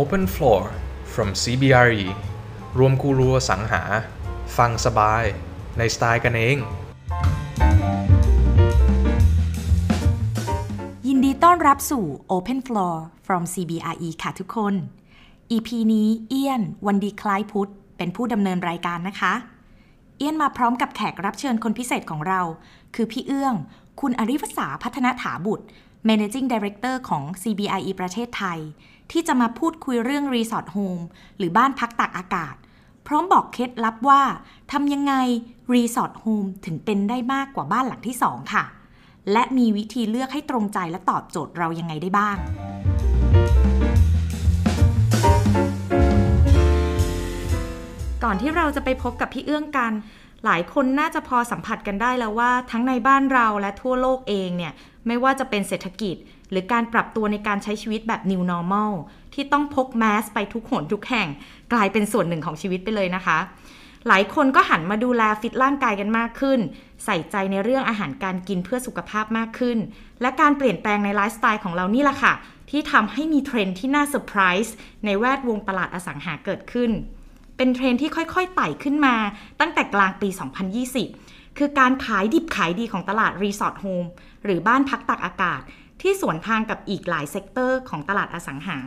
Open Floor from CBRE รวมกูรูอสังหา ฟังสบาย ในสไตล์กันเอง ยินดีต้อนรับสู่ Open Floor from CBRE ค่ะทุกคน EP นี้เอี้ยน วันดีคล้ายพุทธเป็นผู้ดำเนินรายการนะคะ เอี้ยนมาพร้อมกับแขกรับเชิญคนพิเศษของเรา คือพี่เอื้อง คุณอริวสาพัฒนถาบุตร Managing Director ของ CBRE ประเทศไทย ที่จะมาพูดคุยเรื่อง Resort Home หรือบ้านพักตากอากาศ พร้อมบอกเคล็ดลับว่าทำยังไง Resort Home ถึงเป็นได้มากกว่าบ้านหลังที่ 2 ค่ะ และมีวิธีเลือกให้ตรงใจและตอบโจทย์เรายังไงได้บ้าง ก่อนที่เราจะไปพบกับพี่เอื้องกัน หลายคนน่าจะพอสัมผัสกันได้แล้วว่าทั้งในบ้านเราและทั่วโลกเองเนี่ยไม่ว่าจะเป็นเศรษฐกิจ หรือการปรับตัวในการใช้ชีวิตแบบ new normal ที่ต้องพกแมสก์ไปทุกหนทุกแห่ง กลายเป็นส่วนหนึ่งของชีวิตไปเลยนะคะ หลายคนก็หันมาดูแลฟิตร่างกายกันมากขึ้น ใส่ใจในเรื่องอาหารการกินเพื่อสุขภาพมากขึ้น และการเปลี่ยนแปลงในไลฟ์สไตล์ของเรานี่แหละค่ะที่ทำให้มีเทรนด์ที่น่าเซอร์ไพรส์ในแวดวงตลาดอสังหาเกิดขึ้น เป็นเทรนด์ที่ค่อยๆไต่ขึ้นมา ตั้งแต่กลางปี 2020 คือการขายดิบขายดีของตลาด resort home หรือบ้านพักตากอากาศ ที่สวนทางกับอีกหลาย sector ของตลาดอสังหา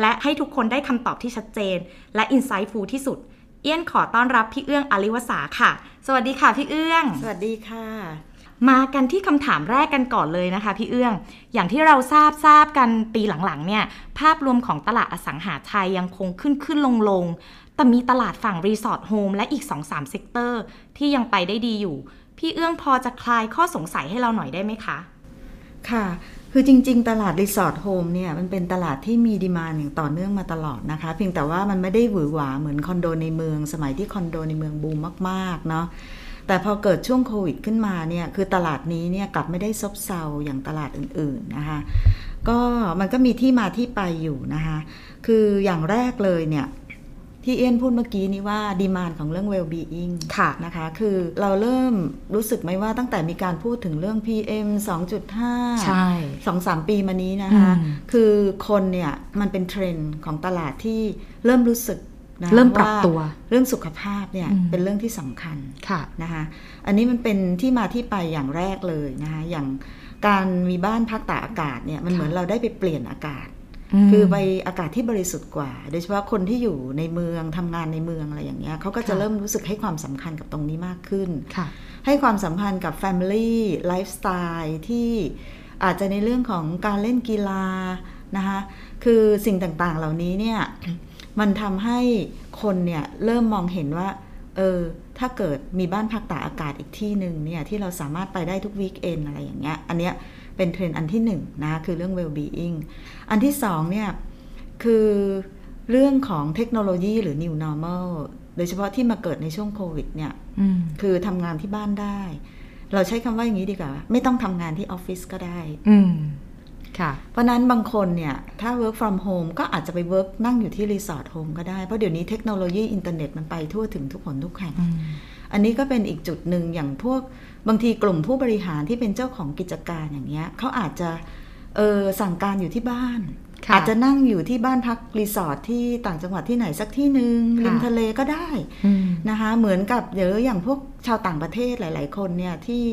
และให้ทุกคนได้คำตอบที่ชัดเจน และ insightful ที่สุด เอี้ยนขอต้อนรับพี่เอื้องอลิวสาค่ะ สวัสดีค่ะพี่เอื้อง สวัสดีค่ะมากันที่คำถามแรกกันก่อนเลยนะคะพี่เอื้อง อย่างที่เราทราบทราบกันปีหลังๆเนี่ยภาพรวมของตลาดอสังหาไทยยังคงขึ้นขึ้นลงลงๆ แต่มีตลาดฝั่ง resort home และอีก 2-3 sector ที่ยังไปได้ดีอยู่ พี่เอื้องพอจะคลายข้อสงสัยให้เราหน่อยได้ไหมคะ ค่ะ คือจริง ๆ ตลาด resort home เนี่ยมันเป็นตลาดที่มี demand อย่างต่อเนื่องมาตลอดนะคะ เพียงแต่ว่ามันไม่ได้หวือหวาเหมือนคอนโดในเมือง สมัยที่คอนโดในเมืองบูมมากๆเนาะแต่พอเกิดช่วงโควิดขึ้นมาเนี่ยคือตลาดนี้เนี่ยกลับไม่ได้ซบเซาอย่างตลาดอื่น ๆนะคะ ก็มันก็มีที่มาที่ไปอยู่นะคะ คืออย่างแรกเลยเนี่ย ที่เอี้ยนพูดเมื่อกี้นี้ว่าดีมานของเรื่อง well-being ค่ะนะคะ คือเราเริ่มรู้สึกไหมว่าตั้งแต่มีการพูดถึงเรื่อง PM 2.5 ใช่สองสามปีมานี้นะคะอืมคือคนเนี่ยมันเป็นเทรนด์ของตลาดที่เริ่มรู้สึกนะเริ่มปรับตัวาเรื่องสุขภาพเนี่ยอืมเป็นเรื่องที่สำคัญค่ะนะคะอันนี้มันเป็นที่มาที่ไปอย่างแรกเลยนะคะอย่างการมีบ้านพักตากอากาศเนี่ยมันค่ะเหมือนเราได้ไปเปลี่ยนอากาศม คือไปอากาศที่บริสุทธิ์กว่า โดยเฉพาะคนที่อยู่ในเมืองทำงานในเมืองอะไรอย่างเงี้ยเขาก็จะค่ะเริ่มรู้สึกให้ความสำคัญกับตรงนี้มากขึ้นค่ะให้ความสัมพันธ์กับ Family ไลฟ์สไตล์ที่อาจจะในเรื่องของการเล่นกีฬานะคะคือสิ่งต่างๆเหล่านี้เนี่ยมันทำให้คนเนี่ยเริ่มมองเห็นว่าเออถ้าเกิดมีบ้านพักตากอากาศอีกที่หนึ่งเนี่ยที่เราสามารถไปได้ทุก weekend อะไรอย่างเงี้ยอันเนี้ยเป็นเทรนด์อันที่หนึ่งนะคะคือเรื่อง well-being อันที่สองเนี่ยคือเรื่องของเทคโนโลยีหรือ new normal โดยเฉพาะที่มาเกิดในช่วงโควิดเนี่ยอืมคือทำงานที่บ้านได้ เราใช้คำว่าอย่างนี้ดีกว่า ไม่ต้องทำงานที่ออฟฟิศก็ได้อืมค่ะเพราะนั้นบางคนเนี่ย ถ้า work from home ก็อาจจะไป work นั่งอยู่ที่ resort home ก็ได้ เพราะเดี๋ยวนี้เทคโนโลยีอินเทอร์เน็ตมันไปทั่วถึงทุกคนทุกแห่งอืมอันนี้ก็เป็นอีกจุดหนึ่งอย่างพวกบางทีกลุ่มผู้บริหารที่เป็นเจ้าของกิจการอย่างเงี้ยเขาอาจจะ เออสั่งการอยู่ที่บ้านค่ะอาจจะนั่งอยู่ที่บ้านพักรีสอร์ทที่ต่างจังหวัดที่ไหนสักที่หนึ่งค่ะริมทะเลก็ได้อืมนะคะเหมือนกับเดี๋ยวอย่างพวกชาวต่างประเทศหลาย ๆ คนเนี่ยที่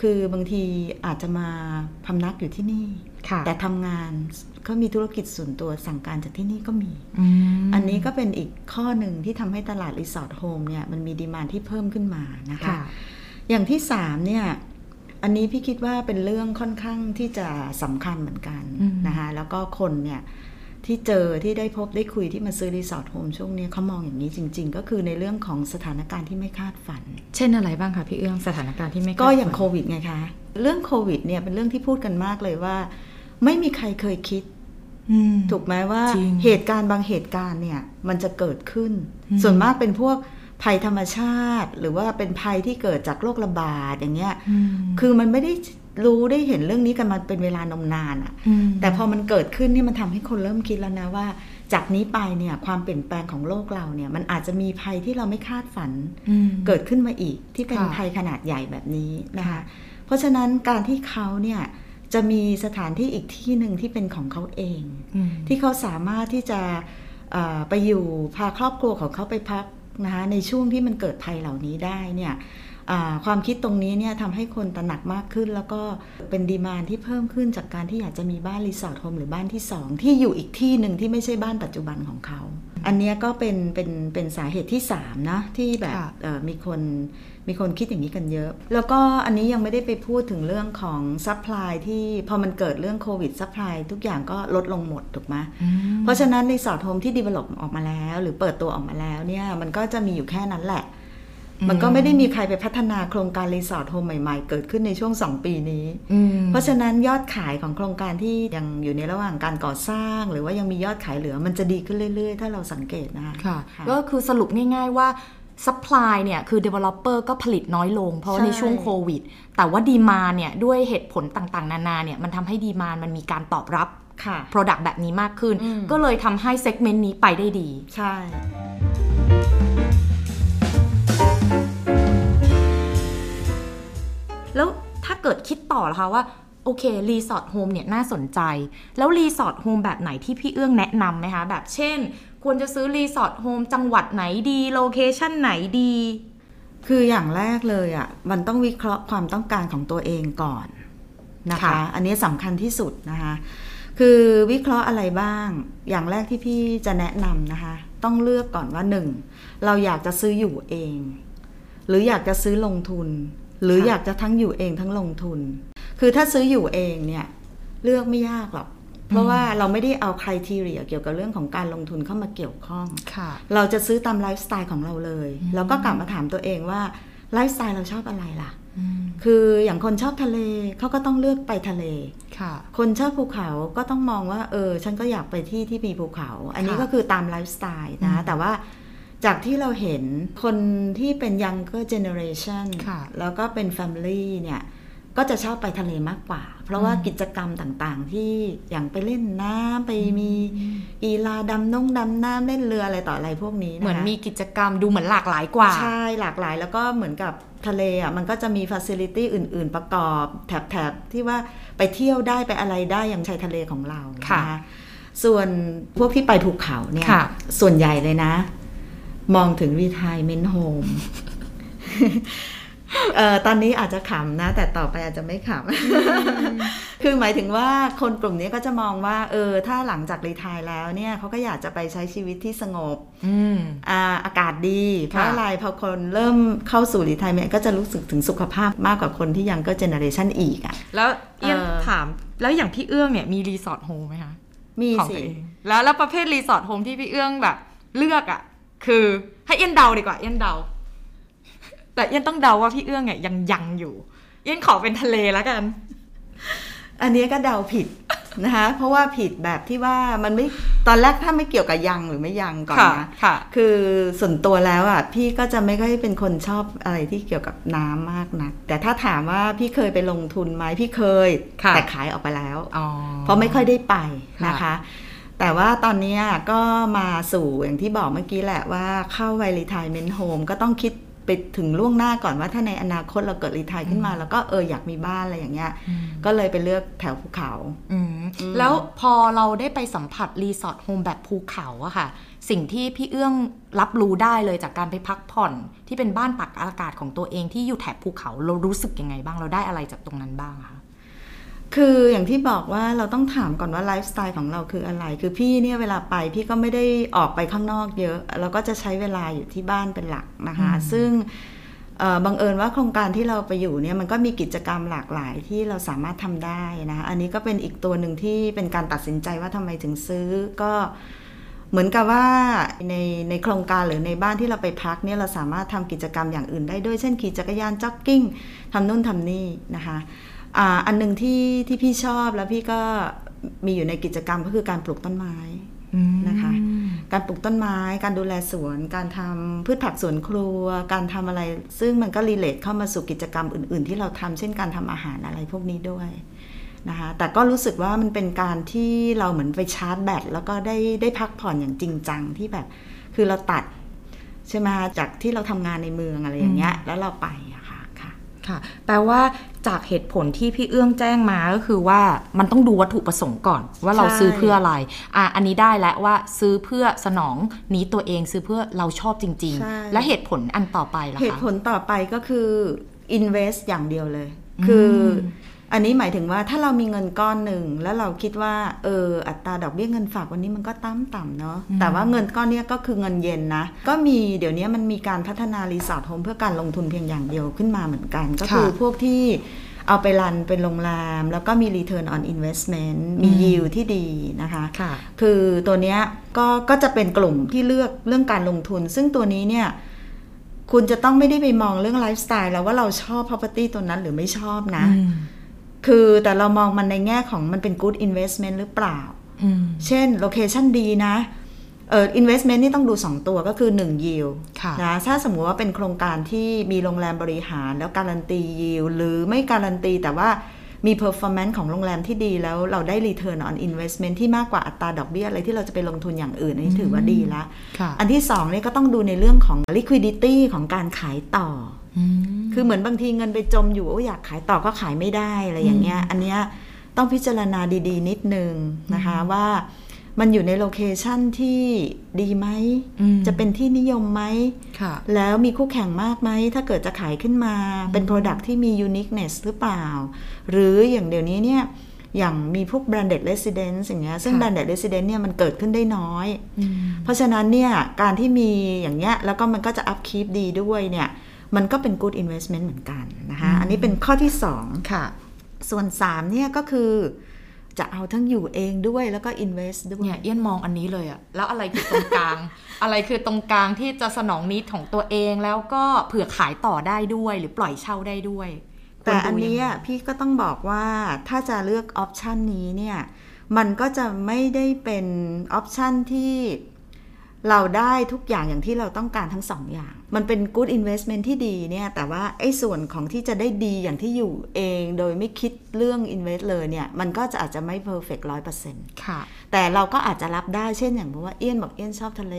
คือบางทีอาจจะมาพำนักอยู่ที่นี่ค่ะแต่ทำงานก็มีธุรกิจส่วนตัวสั่งการจากที่นี่ก็มีอืมอันนี้ก็เป็นอีกข้อหนึ่งที่ทำให้ตลาด resort home เนี่ยมันมี demand ที่เพิ่มขึ้นมานะคะค่ะอย่างที่สามเนี่ย อันนี้พี่คิดว่าเป็นเรื่องค่อนข้างที่จะสำคัญเหมือนกันอืมนะคะแล้วก็คนเนี่ยที่เจอที่ได้พบได้คุยที่มาซื้อ resort home ช่วงเนี้ยเขามองอย่างนี้จริง ๆ ก็คือในเรื่องของสถานการณ์ที่ไม่คาดฝัน เช่นอะไรบ้างคะพี่เอื้องสถานการณ์ที่ไม่คาดฝันก็อย่างโควิดไงคะ เรื่องโควิดเนี่ยเป็นเรื่องที่พูดกันมากเลยว่า ไม่มีใครเคยคิดอืมถูกไหมว่าจริงเหตุการณ์บางเหตุการณ์เนี่ยมันจะเกิดขึ้นอืมส่วนมากเป็นพวก ภัยธรรมชาติ หรือว่าเป็นภัยที่เกิดจากโรคระบาดอย่างเงี้ยอืมคือมันไม่ได้รู้ได้เห็นเรื่องนี้กันมาเป็นเวลานมนานอะมแต่พอมันเกิดขึ้นนี่มันทำให้คนเริ่มคิดแล้วนะว่า จากนี้ไปเนี่ยความเปลี่ยนแปลงของโลกเราเนี่ย มันอาจจะมีภัยที่เราไม่คาดฝันอืมเกิดขึ้นมาอีก ที่เป็นค่ะภัยขนาดใหญ่แบบนี้นะคะค่ะเพราะฉะนั้นการที่เขาเนี่ยจะมีสถานที่อีกที่หนึ่งที่เป็นของเขาเองอืมที่เขาสามารถที่จะเอ่อไปอยู่พาครอบครัวของเขาไปพัก นะคะในช่วงที่มันเกิดภัยเหล่านี้ได้เนี่ยความคิดตรงนี้เนี่ยทำให้คนตระหนักมากขึ้น แล้วก็เป็นดีมานที่เพิ่มขึ้นจากการที่อยากจะมีบ้านรีสอร์ทโฮมหรือบ้านที่สองที่อยู่อีกที่หนึ่งที่ไม่ใช่บ้านปัจจุบันของเขา อันเนี้ยก็เป็นเป็นเป็นสาเหตุที่3นะที่แบบค่ะเอ่อมีคนมีคนคิดอย่างนี้กันเยอะ แล้วก็อันนี้ยังไม่ได้ไปพูดถึงเรื่องของsupply ที่พอมันเกิดเรื่องโควิด supply ทุกอย่างก็ลดลงหมดถูกไหมเพราะฉะนั้น resort home ที่ develop ออกมาแล้ว หรือเปิดตัวออกมาแล้วเนี่ยมันก็จะมีอยู่แค่นั้นแหละ มันก็ไม่ได้มีใครไปพัฒนาโครงการ resort home ใหม่ๆ เกิดขึ้นในช่วง 2 ปีนี้อืมเพราะฉะนั้นยอดขายของโครงการที่ยังอยู่ในระหว่างการก่อสร้าง หรือว่ายังมียอดขายเหลือมันจะดีขึ้นเรื่อยๆ ถ้าเราสังเกตนะคะค่ะค่ะก็คือสรุปง่ายๆว่า supply เนี่ยคือ developer ก็ผลิตน้อยลง เพราะว่าใช่ในช่วงโควิด แต่ว่า demand เนี่ยด้วยเหตุผลต่างๆ นานาเนี่ยมันทำให้ demand มันมีการตอบรับค่ะ product แบบนี้มากขึ้นอืมก็เลยทำให้ segment นี้ไปได้ดี ใช่ แล้วถ้าเกิดคิดต่อละคะว่าโอเค resort home เนี่ยน่าสนใจ แล้ว resort home แบบไหนที่พี่เอื้องแนะนำไหมคะ แบบเช่น ควรจะซื้อ resort home จังหวัดไหนดี location ไหนดี คืออย่างแรกเลยอะมันต้องวิเคราะห์ความต้องการของตัวเองก่อนนะคะค่ะอันนี้สำคัญที่สุดนะคะ คือวิเคราะห์อะไรบ้าง อย่างแรกที่พี่จะแนะนำนะคะ ต้องเลือกก่อนว่าหนึ่งเราอยากจะซื้ออยู่เอง หรืออยากจะซื้อลงทุน หรืออยากจะทั้งอยู่เองทั้งลงทุน คือถ้าซื้ออยู่เองเนี่ยเลือกไม่ยากหรอกเพราะว่าเราไม่ได้เอาคุณทีเรียเกี่ยวกับเรื่องของการลงทุนเข้ามาเกี่ยวข้องค่ะเราจะซื้อตามไลฟ์สไตล์ของเราเลยแล้วก็กลับมาถามตัวเองว่าไลฟ์สไตล์เราชอบอะไรล่ะ คืออย่างคนชอบทะเลเขาก็ต้องเลือกไปทะเลค่ะ คนชอบภูเขาก็ต้องมองว่า เออ ฉันก็อยากไปที่ที่มีภูเขา อันนี้ค่ะก็คือตามไลฟ์สไตล์นะอืมแต่ว่า จากที่เราเห็นคนที่เป็น younger generation ค่ะแล้วก็เป็น family เนี่ย ก็จะชอบไปทะเลมากกว่า เพราะว่ากิจกรรมต่างๆ ที่อย่างไปเล่นน้ำไปมีกีฬาดำน้องดำน้ำเล่นเรืออะไรต่ออะไรพวกนี้นะคะเหมือนมีกิจกรรมดูเหมือนหลากหลายกว่า ใช่หลากหลายแล้วก็เหมือนกับทะเลอะมันก็จะมีฟัซิลิตี้อื่น ๆ ประกอบ แถบๆที่ว่าไปเที่ยวได้ไปอะไรได้อย่างชายทะเลของเราค่ะนส่วนพวกที่ไปภูเขาเนี่ยค่ะส่วนใหญ่เลยนะ มองถึง retirement home เอ่อตอนนี้อาจจะขำนะ แต่ต่อไปอาจจะไม่ขำ คือหมายถึงว่าคนกลุ่มนี้ก็จะมองว่า เออ ถ้าหลังจาก retire แล้วเนี่ยเขาก็อยากจะไปใช้ชีวิตที่สงบอืมอาอากาศดีเพราะค่ะอะไรพอคนเริ่มเข้าสู่ retirement ก็จะรู้สึกถึงสุขภาพมากกว่าคนที่ young generation อีกอะแล้วเอี้ยนเออถามแล้วอย่างพี่เอื้องเนี่ยมี resort home ไหมคะมีของสิตัวเองแล้วแล้วประเภท resort home ที่พี่เอื้องแบบเลือกอะ่ะ คือให้เอี้ยนเดาดีกว่าเอี้ยนเดา แต่เอี้ยนต้องเดาว่าพี่เอื้องเนี่ยยังยังอยู่ เอี้ยนขอเป็นทะเลแล้วกัน อันนี้ก็เดาผิดนะคะเพราะว่าผิดแบบที่ว่ามันไม่ตอนแรกถ้าไม่เกี่ยวกับยังหรือไม่ยังก่อนค่ะนะค่ะ คือส่วนตัวแล้วอะพี่ก็จะไม่ค่อยเป็นคนชอบอะไรที่เกี่ยวกับน้ำมากนะแต่ถ้าถามว่าพี่เคยไปลงทุนไหมพี่เคยค่ะแต่ขายออกไปแล้วอ๋อเพราะไม่ค่อยได้ไปนะค่ะคะ แต่ว่าตอนเนี้ยก็มาสู่อย่างที่บอกเมื่อกี้แหละว่าเข้าวัย retirement home ก็ต้องคิดไปถึงล่วงหน้าก่อนว่าถ้าในอนาคตเราเกิด retire ขึ้นมา แล้วก็เอออยากมีบ้านอะไรอย่างเงี้ยอืมก็เลยไปเลือกแถวภูเขาอืมแล้วพอเราได้ไปสัมผัส resort home แบบภูเขาอะค่ะ สิ่งที่พี่เอื้องรับรู้ได้เลยจากการไปพักผ่อน ที่เป็นบ้านพักตากอากาศของตัวเองที่อยู่แถบภูเขาเรารู้สึกยังไงบ้างเราได้อะไรจากตรงนั้นบ้างคะ คืออย่างที่บอกว่าเราต้องถามก่อนว่าไลฟ์สไตล์ของเราคืออะไร คือพี่เนี่ยเวลาไปพี่ก็ไม่ได้ออกไปข้างนอกเยอะ เราก็จะใช้เวลาอยู่ที่บ้านเป็นหลักนะคะอืมซึ่งเอ่อบังเอิญว่าโครงการที่เราไปอยู่เนี่ยมันก็มีกิจกรรมหลากหลายที่เราสามารถทำได้นะคะอันนี้ก็เป็นอีกตัวหนึ่งที่เป็นการตัดสินใจว่าทำไมถึงซื้อก็เหมือนกับว่าในในโครงการหรือในบ้านที่เราไปพักเนี่ยเราสามารถทำกิจกรรมอย่างอื่นได้ด้วยเช่นขี่จักรยานจ็อกกิ้งทำนู่นทำนี่นะคะ อ่าอันหนึ่งที่ที่พี่ชอบแล้วพี่ก็มีอยู่ในกิจกรรมก็คือการปลูกต้นไม้นะคะ การปลูกต้นไม้ การดูแลสวน การทำพืชผักสวนครัว การทำอะไร ซึ่งมันก็รีเลทเข้ามาสู่กิจกรรมอื่น ๆ ที่เราทำเช่นการทำอาหารอะไรพวกนี้ด้วยนะคะแต่ก็รู้สึกว่ามันเป็นการที่เราเหมือนไปชาร์จแบตแล้วก็ได้ได้พักผ่อนอย่างจริงจังที่แบบ คือเราตัดใช่ไหมคะจากที่เราทำงานในเมืองอะไรอย่างเงี้ย แล้วเราไปอะ ค่ะค่ะค่ะ แปลว่าจากเหตุผลที่พี่เอื้องแจ้งมาก็คือว่ามันต้องดูวัตถุประสงค์ก่อน ว่าเราใช่ซื้อเพื่ออะไร อะอันนี้ได้แล้วว่าซื้อเพื่อสนอง need ตัวเองซื้อเพื่อเราชอบจริงใช่ๆและเหตุผลอันต่อไปล่ะคะเหตุผลต่อไปก็คือ invest อย่างเดียวเลย คืออันนี้หมายถึงว่าถ้าเรามีเงินก้อนหนึ่งแล้วเราคิดว่าเอออัตราดอกเบี้ยเงินฝากวันนี้มันก็ต่ำต่ำๆเนาะแต่ว่าเงินก้อนเนี้ยก็คือเงินเย็นนะ ก็มีเดี๋ยวนี้มันมีการพัฒนา resort home เพื่อการลงทุนเพียงอย่างเดียวขึ้นมาเหมือนกัน ก็คือพวกที่เอาไปรันเป็นโรงแรม แล้วก็มี return on investment มี yield ที่ดีนะคะค่ะคือตัวเนี้ยก็ก็จะเป็นกลุ่มที่เลือกเรื่องการลงทุน ซึ่งตัวนี้เนี่ย คุณจะต้องไม่ได้ไปมองเรื่องไลฟ์สไตล์แล้วว่าเราชอบ property ตัวนั้นหรือไม่ชอบนะอืมคือแต่เรามองมันในแง่ของมันเป็น good investment หรือเปล่าอืมเช่น location ดีนะเออ investment นี่ต้องดู 2 ตัวก็คือ 1 yield ค่ะนะถ้าสมมุติว่าเป็นโครงการที่มีโรงแรมบริหารแล้วการันตี yield หรือไม่การันตีแต่ว่า มี performance ของโรงแรมที่ดีแล้วเราได้ return on investment ที่มากกว่าอัตราดอกเบี้ยอะไรที่เราจะไปลงทุนอย่างอื่นอันนี้ถือว่าดีละค่ะอันที่สองเนี่ยก็ต้องดูในเรื่องของ liquidity ของการขายต่ออืมคือเหมือนบางทีเงินไปจมอยู่โอ้อยากขายต่อก็ขายไม่ได้อะไรอย่างเงี้ย อันเนี้ยต้องพิจารณาดี ๆ นิดนึงนะคะว่า มันอยู่ในโลเคชันที่ดีไหมอืมจะเป็นที่นิยมไหมค่ะแล้วมีคู่แข่งมากไหม ถ้าเกิดจะขายขึ้นมา เป็น Product ที่มี uniqueness หรือเปล่า หรืออย่างเดี๋ยวนี้เนี่ย อย่างมีพวก branded residence อย่างเงี้ย ซึ่งค่ะ branded residence เนี่ยมันเกิดขึ้นได้น้อยอืมเพราะฉะนั้นเนี่ย การที่มีอย่างเงี้ย แล้วก็มันก็จะ upkeep ดีด้วยเนี่ย มันก็เป็น good investment เหมือนกันนะคะ อันนี้เป็นข้อที่2ค่ะ ส่วน3เนี่ยก็คือ จะเอาทั้งอยู่เองด้วยแล้วก็ invest ด้วยเนี่ยเอี้ยนมองอันนี้เลยอะแล้วอะไรคือตรงกลาง อะไรคือตรงกลางที่จะสนองนิดของตัวเองแล้วก็เผื่อขายต่อได้ด้วยหรือปล่อยเช่าได้ด้วย แต่ควรดูอันเนี้ยยังไงพี่ก็ต้องบอกว่าถ้าจะเลือก option นี้เนี่ย มันก็จะไม่ได้เป็น option ที่ เราได้ทุกอย่างอย่างที่เราต้องการทั้งสองอย่าง มันเป็น good investment ที่ดีเนี่ยแต่ว่าไอ้ส่วนของที่จะได้ดีอย่างที่อยู่เองโดยไม่คิดเรื่อง invest เลยเนี่ยมันก็จะอาจจะไม่ perfect ร้อยเปอร์เซ็นต์ค่ะ แต่เราก็อาจจะรับได้เช่นอย่างเพราะว่าเอี้ยนบอกเอี้ยนชอบทะเล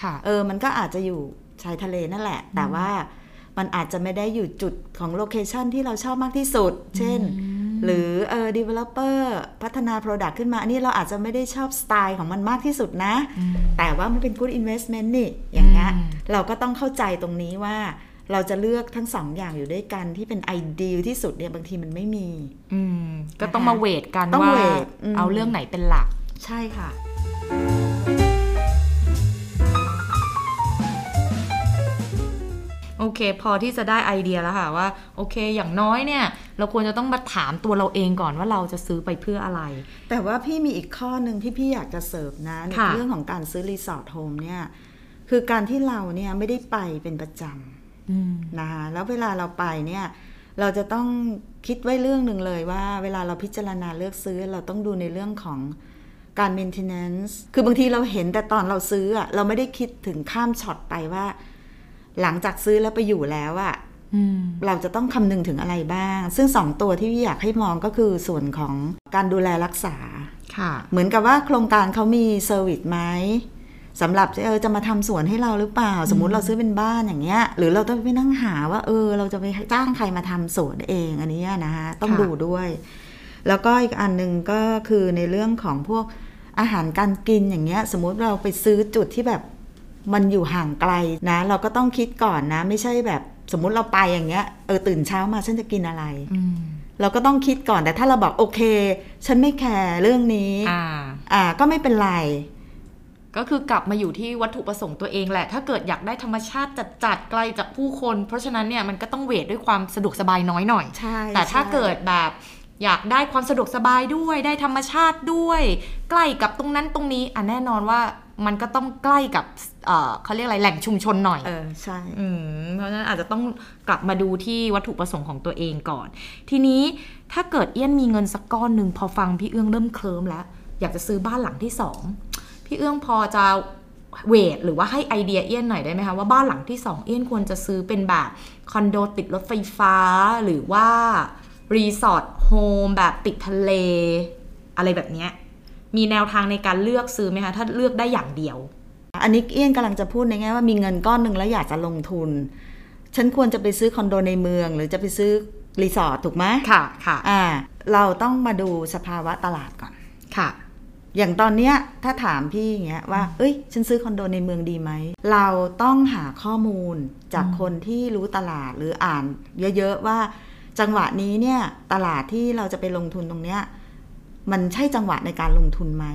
ค่ะเออมันก็อาจจะอยู่ชายทะเลนั่นแหละ แต่ว่ามันอาจจะไม่ได้อยู่จุดของโลเคชันที่เราชอบมากที่สุด เช่น หรือเออ developer พัฒนา product ขึ้นมา อันนี้เราอาจจะไม่ได้ชอบสไตล์ของมันมากที่สุดนะ แต่ว่ามันเป็น good investment นี่ อย่างเงี้ยอืมเราก็ต้องเข้าใจตรงนี้ว่าเราจะเลือกทั้งสองอย่างอยู่ด้วยกันที่เป็น ideal ที่สุดเนี่ยบางทีมันไม่มี อืม ก็ต้องมาเวทกันต้องว่าเวทอืมเอาเรื่องไหนเป็นหลัก ใช่ค่ะ โอเค พอที่จะได้ไอเดียแล้วค่ะว่าโอเค อย่างน้อยเนี่ย เราควรจะต้องมาถามตัวเราเองก่อนว่าเราจะซื้อไปเพื่ออะไร แต่ว่าพี่มีอีกข้อหนึ่งที่พี่อยากจะเสริมนะในค่ะเรื่องของการซื้อ resort home เนี่ยคือการที่เราเนี่ยไม่ได้ไปเป็นประจำอืมนะคะแล้วเวลาเราไปเนี่ยเราจะต้องคิดไว้เรื่องหนึ่งเลยว่าเวลาเราพิจารณาเลือกซื้อเราต้องดูในเรื่องของการ maintenance คือบางทีเราเห็นแต่ตอนเราซื้ออะเราไม่ได้คิดถึงข้ามช็อตไปว่า หลังจากซื้อแล้วไปอยู่แล้วอะอืมเราจะต้องคำนึงถึงอะไรบ้าง ซึ่งสองตัวที่พี่อยากให้มองก็คือส่วนของการดูแลรักษาค่ะเหมือนกับว่าโครงการเขามีเซอร์วิสไหมสำหรับเออจะมาทำสวนให้เราหรือเปล่า สมมุติเราซื้อเป็นบ้านอย่างเงี้ย หรือเราต้องไปนั่งหาว่า เออ เราจะไปจ้างใครมาทำสวนเองอันเนี้ยนะคะต้องค่ะดูด้วย แล้วก็อีกอันหนึ่งก็คือในเรื่องของพวกอาหารการกินอย่างเงี้ย สมมุติเราไปซื้อจุดที่แบบ มันอยู่ห่างไกลนะ เราก็ต้องคิดก่อนนะ ไม่ใช่แบบสมมุติเราไปอย่างเงี้ยเออตื่นเช้ามาฉันจะกินอะไรอืมเราก็ต้องคิดก่อนแต่ถ้าเราบอกโอเค ฉันไม่แคร์เรื่องนี้ อ่า อ่า ก็ไม่เป็นไร ก็คือกลับมาอยู่ที่วัตถุประสงค์ตัวเองแหละ ถ้าเกิดอยากได้ธรรมชาติจัดๆไกลจากผู้คน เพราะฉะนั้นเนี่ยมันก็ต้องเวทด้วยความสะดวกสบายน้อยหน่อยใช่แต่ถ้าใช่เกิดแบบอยากได้ความสะดวกสบายด้วย ได้ธรรมชาติด้วย ใกล้กับตรงนั้นตรงนี้อะแน่นอนว่า มันก็ต้องใกล้กับเอ่อเขาเรียกอะไรแหล่งชุมชนหน่อย เออใช่อืมเพราะฉะนั้นอาจจะต้องกลับมาดูที่วัตถุประสงค์ของตัวเองก่อน ทีนี้ถ้าเกิดเอี้ยนมีเงินสักก้อนหนึ่งพอฟังพี่เอื้องเริ่มเคลิ้มแล้ว อยากจะซื้อบ้านหลังที่สองพี่เอื้องพอจะเวทหรือว่าให้ไอเดียเอี้ยนหน่อยได้ไหมคะว่าบ้านหลังที่สองเอี้ยนควรจะซื้อเป็นแบบคอนโดติดรถไฟฟ้า หรือว่าresort home แบบติดทะเล อะไรแบบเนี้ย มีแนวทางในการเลือกซื้อไหมคะถ้าเลือกได้อย่างเดียว อันนี้เอี้ยนกำลังจะพูดในแง่ว่ามีเงินก้อนหนึ่งแล้วอยากจะลงทุน ฉันควรจะไปซื้อคอนโดในเมือง หรือจะไปซื้อรีสอร์ทถูกไหมค่ะค่ะอ่าเราต้องมาดูสภาวะตลาดก่อนค่ะ อย่างตอนเนี้ยถ้าถามพี่อย่างเงี้ยว่า เอ้ย ฉันซื้อคอนโดในเมืองดีไหม เราต้องหาข้อมูลจากคนที่รู้ตลาดหรืออ่านเยอะๆว่า จังหวะนี้เนี่ยตลาดที่เราจะไปลงทุนตรงเนี้ย มันใช่จังหวะในการลงทุนไหม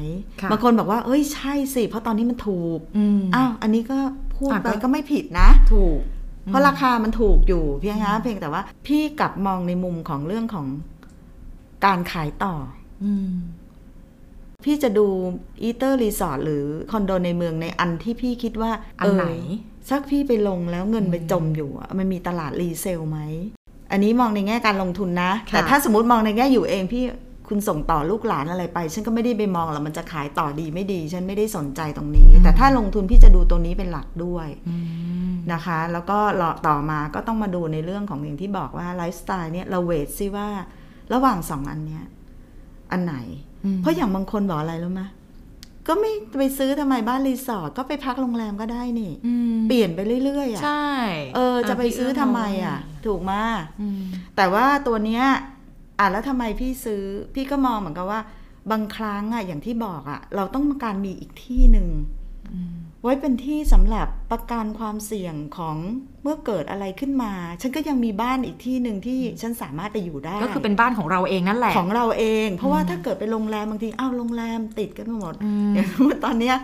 ค่ะบางคนบอกว่า เอ้ยใช่สิ เพราะตอนนี้มันถูกอืมอ้าวอันนี้ก็พูดอะไปก็ก็ไม่ผิดนะ ถูก เพราะราคามันถูกอยู่เพียงนะเพียงแต่ว่า พี่กลับมองในมุมของเรื่องของการขายต่ออืมพี่จะดูอีเตอร์รีสอร์ทหรือคอนโดในเมืองในอันที่พี่คิดว่า อันไหนเสักพี่ไปลงแล้วเงินไปจมอยู่อะมันมีตลาด resale ไหม อันนี้มองในแง่การลงทุนนะค่ะแต่ถ้าสมมติมองในแง่อยู่เองพี่ คุณส่งต่อลูกหลานอะไรไป ฉันก็ไม่ได้ไปมองหรอกมันจะขายต่อดีไม่ดี ฉันไม่ได้สนใจตรงนี้ แต่ถ้าลงทุนพี่จะดูตัวนี้เป็นหลักด้วยอืมนะคะ แล้วก็รอต่อมาก็ต้องมาดูในเรื่องของอย่างที่บอกว่าไลฟ์สไตล์เนี่ยเรา weight ซิว่า ระหว่างสองอันเนี้ยอันไหนอืมเพราะอย่างบางคนบอกอะไรรู้ไหมก็ไม่ไปซื้อทำไมบ้านรีสอร์ทก็ไปพักโรงแรมก็ได้นี่อืมเปลี่ยนไปเรื่อยๆอะใช่ เออ จะไปซื้อทำไมอะ ถูกมาอืมแต่ว่าตัวเนี้ย อะแล้วทำไมพี่ซื้อพี่ก็มองเหมือนกับว่า บางครั้งอะอย่างที่บอกอะ เราต้องการมีอีกที่หนึ่งอืมไว้เป็นที่สำหรับประกันความเสี่ยงของเมื่อเกิดอะไรขึ้นมา ฉันก็ยังมีบ้านอีกที่หนึ่งที่ฉันสามารถไปอยู่ได้ ก็คือเป็นบ้านของเราเองนั่นแหละของเราเอง เพราะว่าถ้าเกิดไปโรงแรมบางทีอ้าวโรงแรมติดกันหมดอืมอย่างสมมติตอนเนี้ย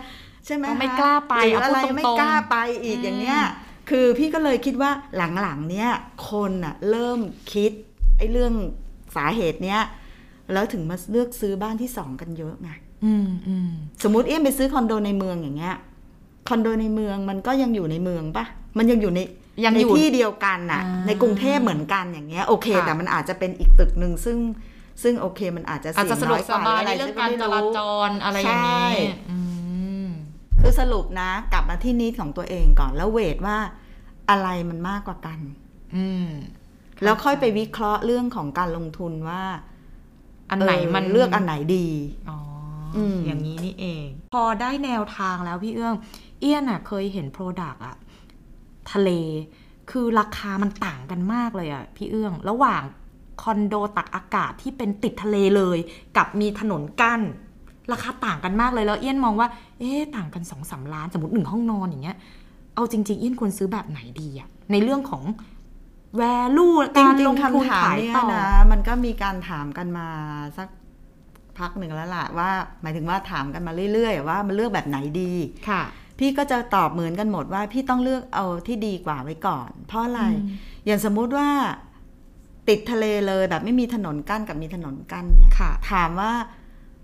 ใช่ไหมก็ไม่คะกล้าไปหรือเอาอะพูดไรตรงๆไม่กล้าไปอีกอย่างเนี้ยคือพี่ก็เลยคิดว่าหลังๆเนี้ยคนอะเริ่มคิดไอ้เรื่อง สาเหตุเนี้ยแล้วถึงมาเลือกซื้อบ้านที่สองกันเยอะไงอืมอืมสมมติเอี้ยมไปซื้อคอนโดในเมืองอย่างเงี้ยคอนโดในเมืองมันก็ยังอยู่ในเมืองปะมันยังอยู่ในยังในอยู่ที่เดียวกันน่ะอ่าในกรุงเทพเหมือนกันอย่างเงี้ยโอเคค่ะแต่มันอาจจะเป็นอีกตึกหนึ่งซึ่งซึ่งโอเคมันอาจจะอาจเสี่ยจะงสะดน้วอกยกสว่าบายอะไรในเรื่องฉันการไม่จราจรอะไรอย่างนี้ใช่อืมคือสรุปนะ กลับมาที่นิดของตัวเองก่อนแล้วเวทว่าอะไรมันมากกว่ากัน อืม แล้วค่อยไปวิเคราะห์เรื่องของการลงทุนว่า อันไหนเมันเลือกอันไหนดีอ๋ออมอย่างนี้นี่เอง พอได้แนวทางแล้วพี่เอื้อง เอี้ยนอะ เคยเห็นโปรดักต์อะทะเล คือราคามันต่างกันมากเลยอะพี่เอื้อง ระหว่างคอนโดตักอากาศที่เป็นติดทะเลเลย กับมีถนนกั้น ราคาต่างกันมากเลยแล้วเอี้ยนมองว่า เอ๊ะต่างกันสองสามล้านสมมติหนึ่งห้องนอนอย่างเงี้ย เอาจริง ๆ เอี้ยนควรซื้อแบบไหนดีอะในเรื่องของ value จการริลงงๆทุนคำถามขายเนี่ยต่อนะมันก็มีการถามกันมาสักพักหนึ่งแล้วล่ะว่า หมายถึงว่าถามกันมาเรื่อยๆ ว่ามันเลือกแบบไหนดีค่ะ พี่ก็จะตอบเหมือนกันหมดว่าพี่ต้องเลือกเอาที่ดีกว่าไว้ก่อน เพราะอะไร อย่างสมมุติว่าติดทะเลเลยแบบไม่มีถนนกั้นกับมีถนนกั้นเนี่ยค่ะถามว่า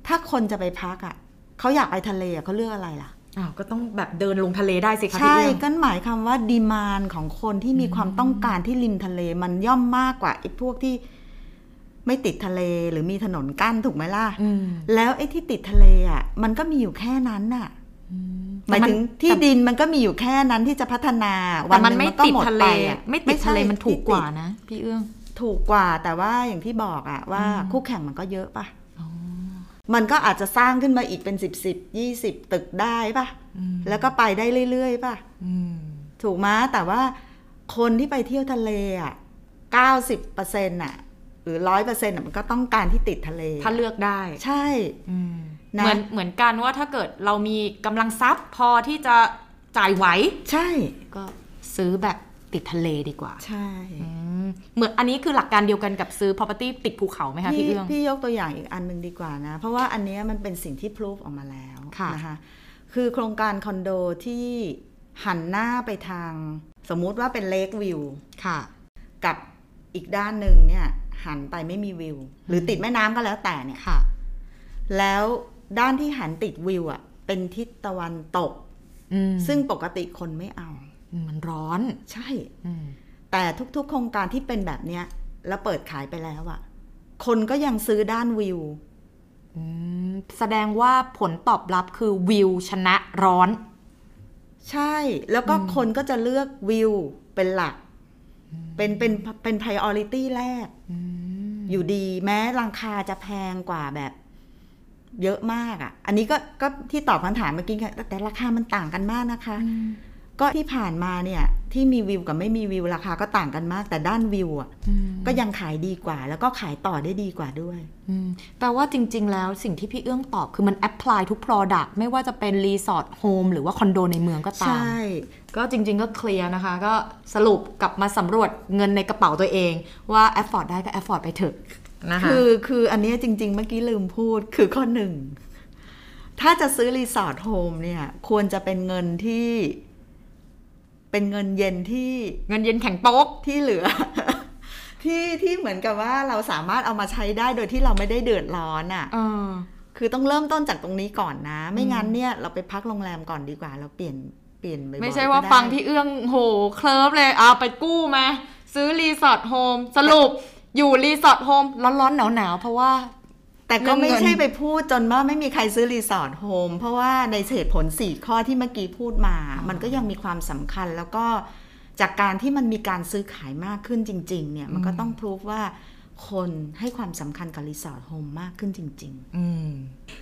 ถ้าคนจะไปพักอะเขาอยากไปทะเลอะเขาเลือกอะไรล่ะ อ้าวก็ต้องแบบเดินลงทะเลได้สิคะพี่ใช่เอื้องก็หมายความว่าดีมานของคนที่มีความต้องการที่ริมทะเลมันย่อมมากกว่าไอ้พวกที่ไม่ติดทะเลหรือมีถนนกั้นถูกไหมล่ะ อืม แล้วไอ้ที่ติดทะเลอะ มันก็มีอยู่แค่นั้นน่ะ หมายถึงที่ดินมันก็มีอยู่แค่นั้นที่จะพัฒนาวัแต่นหมันนึ่งไม่มันก็ติดหมดทะเลไปอะไม่ติดทะเลใช่มันถูกกว่าที่ติดนะ พี่เอื้อง ถูกกว่าแต่ว่าอย่างที่บอกอะว่า คู่แข่งมันก็เยอะป่ะ มันก็อาจจะสร้างขึ้นมาอีกเป็นสิบสิบยี่สิบตึกได้ป่ะแล้วก็ไปได้เรื่อยๆป่ะอืมถูกไหมแต่ว่าคนที่ไปเที่ยวทะเลอะเก้าสิบเปอร์เซ็นต์อะ หรือร้อยเปอร์เซ็นต์อะมันก็ต้องการที่ติดทะเล ถ้าเลือกได้ ใช่อืมนะเหมือนเหมือนกันว่าถ้าเกิดเรามีกำลังทรัพย์พอที่จะจ่ายไหว ใช่ ก็ซื้อแบบติดทะเลดีกว่า ใช่อืม เหมือนอันนี้คือหลักการเดียวกันกับซื้อ property ติดภูเขาไหมคะพี่พี่เอื้องพี่ยกตัวอย่างอีกอันหนึ่งดีกว่านะ เพราะว่าอันเนี้ยมันเป็นสิ่งที่พิสูจออกมาแล้วค่ะนะคะคือโครงการคอนโดที่หันหน้าไปทาง สมมุติว่าเป็นเลกวิวค่ะ กับอีกด้านหนึ่งเนี่ย หันไปไม่มีวิว หรือติดแม่น้ำก็แล้วแต่เนี่ยค่ะ แล้วด้านที่หันติดวิวอะ เป็นทิศตะวันตกอืมซึ่งปกติคนไม่เอา มันร้อน ใช่อืม แต่ทุกๆ โครงการที่เป็นแบบเนี้ย แล้วเปิดขายไปแล้วอะคนก็ยังซื้อด้านวิวอืมแสดงว่าผลตอบรับคือวิวชนะร้อน ใช่แล้วก็คนก็จะเลือกวิวเป็นหลัก เป็นเป็นเป็น priority แรก อยู่ดีแม้ราคาจะแพงกว่าแบบเยอะมากอะค่ะ อันนี้ก็ก็ที่ตอบคำถามเมื่อกี้ค่ะแต่ราคามันต่างกันมากนะคะ ก็ที่ผ่านมาเนี่ย ที่มีวิวกับไม่มีวิวราคาก็ต่างกันมาก แต่ด้านวิวอะก็ยังขายดีกว่า แล้วก็ขายต่อได้ดีกว่าด้วยอืมแปลว่าจริง ๆ แล้วสิ่งที่พี่เอื้องตอบคือมัน apply ทุก product ไม่ว่าจะเป็น resort home หรือว่าคอนโดในเมืองก็ตาม ใช่ ก็จริง ๆ ก็เคลียร์นะคะ ก็สรุปกลับมาสำรวจเงินในกระเป๋าตัวเอง ว่า afford ได้ก็ afford ไปเถอะนะคะคือคืออันเนี้ยจริง ๆ เมื่อกี้ลืมพูดคือข้อหนึ่งถ้าจะซื้อ resort home เนี่ยควรจะเป็นเงินที่ เป็นเงินเย็นที่เงินเย็นแข็งโป๊กที่เหลือ ที่ที่เหมือนกับว่าเราสามารถเอามาใช้ได้โดยที่เราไม่ได้เดือดร้อนอะเออคือต้องเริ่มต้นจากตรงนี้ก่อนนะ ไม่งั้นเนี่ยเราไปพักโรงแรมก่อนดีกว่า เราเปลี่ยนเปลี่ยนบ่อยๆไม่ใช่ว่าก็ได้ฟังพี่เอื้องโหเคลิ้มเลยเอาไปกู้มาซื้อ resort home สรุปอยู่ resort home ร้อนๆหนาวๆเพราะว่า แต่ก็ไม่เรื่องเงินใช่ไปพูดจนว่าไม่มีใครซื้อ resort home เพราะว่าในเหตุผล 4 ข้อที่เมื่อกี้พูดมา มันก็ยังมีความสำคัญแล้วก็จากการที่มันมีการซื้อขายมากขึ้นจริง ๆ เนี่ยมันก็ต้องพิสูจน์ว่าคนให้ความสำคัญกับ resort home มากขึ้นจริงอืม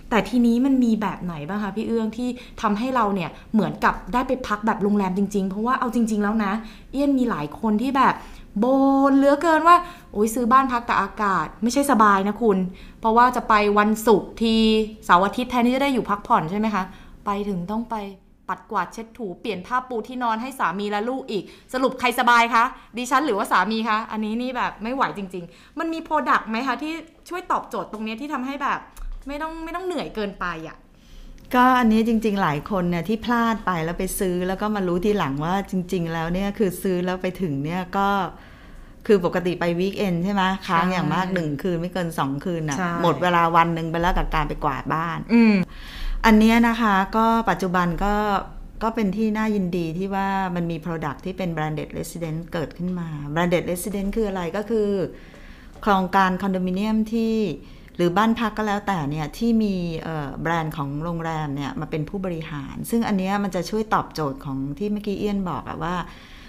แต่ทีนี้มันมีแบบไหนบ้างคะพี่เอื้องที่ทำให้เราเนี่ยเหมือนกับได้ไปพักแบบโรงแรมจริง ๆ เพราะว่าเอาจริง ๆ แล้วนะ เอี้ยนมีหลายคนที่แบบโบนเหลือเกินว่าโอ้ยซื้อบ้านพักกับอากาศไม่ใช่สบายนะคุณ เพราะว่าจะไปวันศุกร์ทีเสาร์อาทิตย์แทนที่จะได้อยู่พักผ่อนใช่ไหมคะ ไปถึงต้องไปปัดกวาดเช็ดถูเปลี่ยนผ้าปูที่นอนให้สามีและลูกอีก สรุปใครสบายคะดิฉันหรือว่าสามีคะอันนี้นี่แบบไม่ไหวจริง ๆ มันมีโปรดักต์ไหมคะที่ช่วยตอบโจทย์ตรงนี้ที่ทำให้แบบ ไม่ต้องไม่ต้องเหนื่อยเกินไปอะ ก็อันนี้จริง ๆ หลายคนเนี่ยที่พลาดไปแล้วไปซื้อแล้วก็มารู้ทีหลังว่าจริง ๆ แล้วเนี่ยคือซื้อแล้วไปถึงเนี่ยก็คือปกติไปวีคเอนใช่ไหมค้างอย่างมากหนึ่งคืนไม่เกินสองคืนน่ะใช่หมดเวลาวันหนึ่งไปแล้วกับการไปกวาดบ้าน อืมอันเนี้ยนะคะก็ปัจจุบันก็ก็เป็นที่น่ายินดีที่ว่ามันมี Product ที่เป็น Branded Resident เกิดขึ้นมา Branded Resident คืออะไรก็คือ โครงการคอนโดมิเนียมที่ หรือบ้านพักก็แล้วแต่เนี่ยที่มีเอ่อแบรนด์ของโรงแรมเนี่ยมาเป็นผู้บริหาร ซึ่งอันเนี้ยมันจะช่วยตอบโจทย์ของที่เมื่อกี้เอี้ยนบอกอะว่า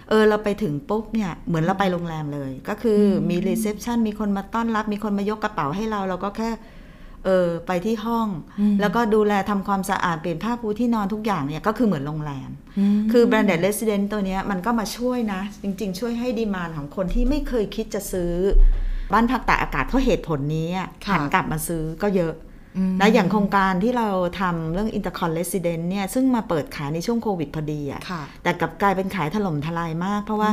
เออเราไปถึงปุ๊บเนี่ยเหมือนเราไปโรงแรมเลย ก็คือมี reception มีคนมาต้อนรับ มีคนมายกกระเป๋าให้เราเราก็แค่เออไปที่ห้อง แล้วก็ดูแลทำความสะอาดเปลี่ยนผ้าปูที่นอนทุกอย่างเนี่ยก็คือเหมือนโรงแรม คือ branded residence ตัวเนี้ยมันก็มาช่วยนะ จริง ๆ ช่วยให้ demand ของคนที่ไม่เคยคิดจะซื้อ บ้านพักตากอากาศเพราะเหตุผลนี้อะค่ะหันกลับมาซื้อก็เยอะนะอย่างโครงการที่เราทำเรื่อง Intercon Residence เนี่ยซึ่งมาเปิดขายในช่วงโควิดพอดีอะค่ะแต่กลับกลายเป็นขายถล่มทลายมาก เพราะว่า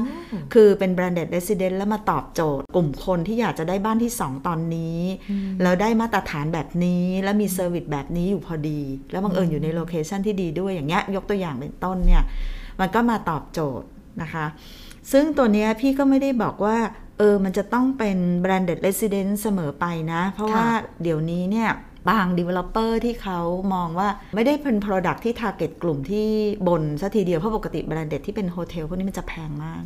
คือเป็น branded residence แล้วมาตอบโจทย์ กลุ่มคนที่อยากจะได้บ้านที่ 2 ตอนนี้ แล้วได้มาตรฐานแบบนี้ แล้วมี service แบบนี้อยู่พอดี แล้วบังเอิญอยู่ใน location ที่ดีด้วยอย่างเงี้ยยกตัวอย่างเป็นต้นเนี่ยมันก็มาตอบโจทย์นะคะ ซึ่งตัวเนี้ยพี่ก็ไม่ได้บอกว่า เออ มันจะต้องเป็น branded resident เสมอไปนะ เพราะว่าเดี๋ยวนี้เนี่ยบาง developer ที่เขามองว่าไม่ได้เป็น product ที่ target กลุ่มที่บนซะทีเดียว เพราะปกติ branded ที่เป็นโฮเทลพวกนี้มันจะแพงมาก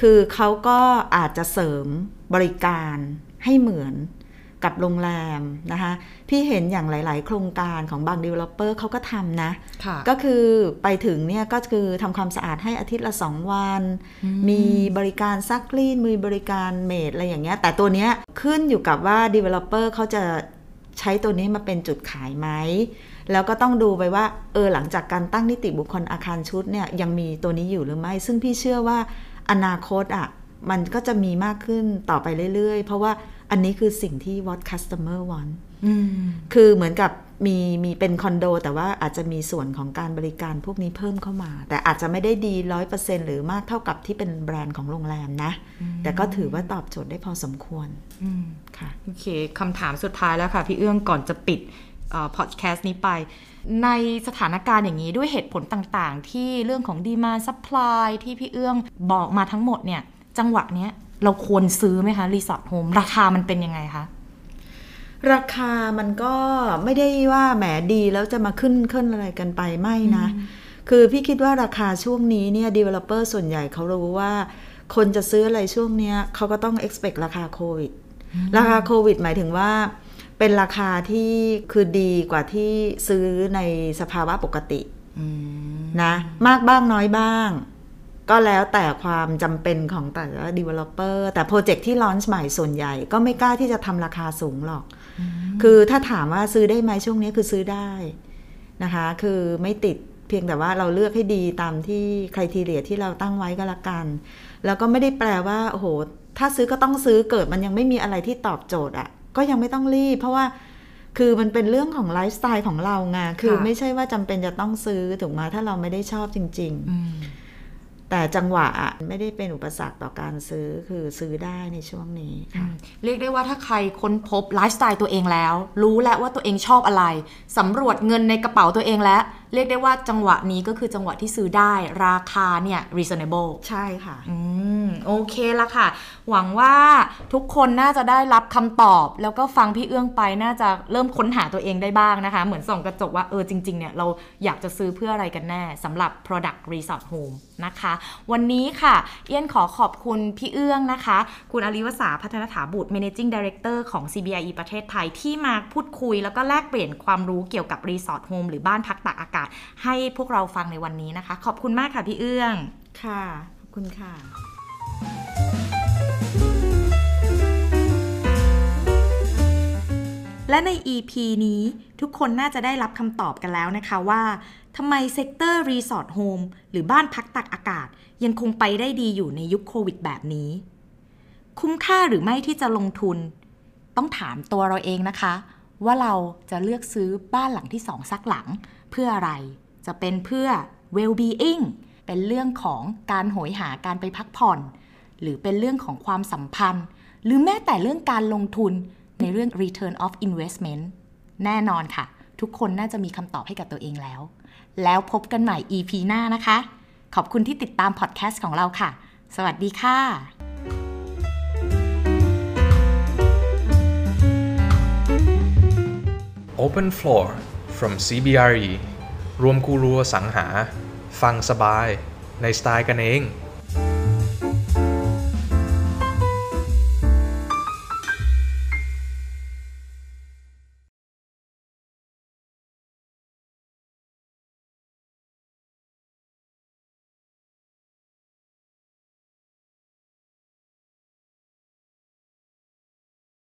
คือเขาก็อาจจะเสริมบริการให้เหมือน กับโรงแรมนะคะ พี่เห็นอย่างหลาย ๆ โครงการของบาง developer เขาก็ทำนะค่ะก็คือไปถึงเนี่ยก็คือทำความสะอาดให้อาทิตย์ละสองวัน มีบริการซักรีดมีบริการเมดอะไรอย่างเงี้ย แต่ตัวเนี้ยขึ้นอยู่กับว่า developer เขาจะใช้ตัวนี้มาเป็นจุดขายไหม แล้วก็ต้องดูไปว่า เออหลังจากการตั้งนิติบุคคลอาคารชุดเนี่ยยังมีตัวนี้อยู่หรือไม่ ซึ่งพี่เชื่อว่าอนาคตอะมันก็จะมีมากขึ้นต่อไปเรื่อย ๆ เพราะว่า อันนี้คือสิ่งที่ what customer want อืมคือเหมือนกับมีมีเป็นคอนโด แต่ว่าอาจจะมีส่วนของการบริการพวกนี้เพิ่มเข้ามา แต่อาจจะไม่ได้ดีร้อยเปอร์เซ็นต์หรือมากเท่ากับที่เป็นแบรนด์ของโรงแรมนะ แต่ก็ถือว่าตอบโจทย์ได้พอสมควรอืมค่ะโอเคคำถามสุดท้ายแล้วค่ะ พี่เอื้องก่อนจะปิดพอดแคสต์นี้ไป ในสถานการณ์อย่างนี้ด้วยเหตุผลต่างๆ ที่เรื่องของ demand supply ที่พี่เอื้องบอกมาทั้งหมดเนี่ย จังหวะเนี้ย เราควรซื้อไหมคะรีสอร์ทโฮมราคามันเป็นยังไงคะราคามันก็ไม่ได้ว่าแหมดีแล้วจะมาขึ้นขึ้นอะไรกันไปไม่นะ คือพี่คิดว่าราคาช่วงนี้เนี่ย developer ส่วนใหญ่เขารู้ว่าคนจะซื้ออะไรช่วงเนี้ยเขาก็ต้อง expect ราคาโควิด ราคาโควิดหมายถึงว่าเป็นราคาที่คือดีกว่าที่ซื้อในสภาวะปกตินะ มากบ้างน้อยบ้าง ก็แล้วแต่ความจำเป็นของแต่ละ developer แต่โปรเจกต์ที่ลอนช์ใหม่ส่วนใหญ่ ก็ไม่กล้าที่จะทำราคาสูงหรอก คือถ้าถามว่าซื้อได้ไหมช่วงนี้คือซื้อได้นะคะ คือไม่ติดพียงแต่ว่าเราเลือกให้ดีตามที่คุณทีเรียที่เราตั้งไว้ก็แล้วกัน แล้วก็ไม่ได้แปลว่าโอ้โหถ้าซื้อก็ต้องซื้อเกิดมันยังไม่มีอะไรที่ตอบโจทย์อะ่ะ ก็ยังไม่ต้องรีบ เพราะว่าคือมันเป็นเรื่องของไลฟ์สไตล์ของเราไงคือไม่ใช่ว่าจำเป็นจะต้องซื้อถูกไหมถ้าเราไม่ได้ชอบจริง ๆ แต่จังหวะอะไม่ได้เป็นอุปสรรคต่อการซื้อคือซื้อได้ในช่วงนี้ค่ะเรียกได้ว่าถ้าใครค้นพบไลฟ์สไตล์ตัวเองแล้ว รู้แล้วว่าตัวเองชอบอะไรสำรวจเงินในกระเป๋าตัวเองแล้ว เรียกได้ว่าจังหวะนี้ก็คือจังหวะที่ซื้อได้ราคาเนี่ย reasonable ใช่ค่ะ อืม โอเคละค่ะหวังว่าทุกคนน่าจะได้รับคำตอบ แล้วก็ฟังพี่เอื้องไปน่าจะเริ่มค้นหาตัวเองได้บ้างนะคะ เหมือนส่องกระจกว่าเออจริงๆเนี่ยเราอยากจะซื้อเพื่ออะไรกันแน่สำหรับ product resort home นะคะ วันนี้ค่ะ เอี้ยนขอขอบคุณพี่เอื้องนะคะ คุณอริวสาพัฒนถาบุตร managing director ของ CBIE ประเทศไทยที่มาพูดคุย แล้วก็แลกเปลี่ยนความรู้เกี่ยวกับ resort home หรือบ้านพักตากอากาศ ให้พวกเราฟังในวันนี้นะคะ ขอบคุณมากค่ะพี่เอื้องค่ะขอบคุณค่ะ และใน EP นี้ทุกคนน่าจะได้รับคำตอบกันแล้วนะคะว่าทำไม sector resort home หรือบ้านพักตากอากาศ ยังคงไปได้ดีอยู่ในยุคโควิดแบบนี้ คุ้มค่าหรือไม่ที่จะลงทุน ต้องถามตัวเราเองนะคะ ว่าเราจะเลือกซื้อบ้านหลังที่สองสักหลัง เพื่ออะไร จะเป็นเพื่อ well-being เป็นเรื่องของการโหยหาการไปพักผ่อน หรือเป็นเรื่องของความสัมพันธ์ หรือแม้แต่เรื่องการลงทุน ในเรื่อง return of investment แน่นอนค่ะ ทุกคนน่าจะมีคำตอบให้กับตัวเองแล้ว แล้วพบกันใหม่ EP หน้านะคะ ขอบคุณที่ติดตามพอดแคสต์ของเราค่ะ สวัสดีค่ะ Open Floor from CBRE รวมกูรูสังหา ฟังสบาย ในสไตล์กันเอง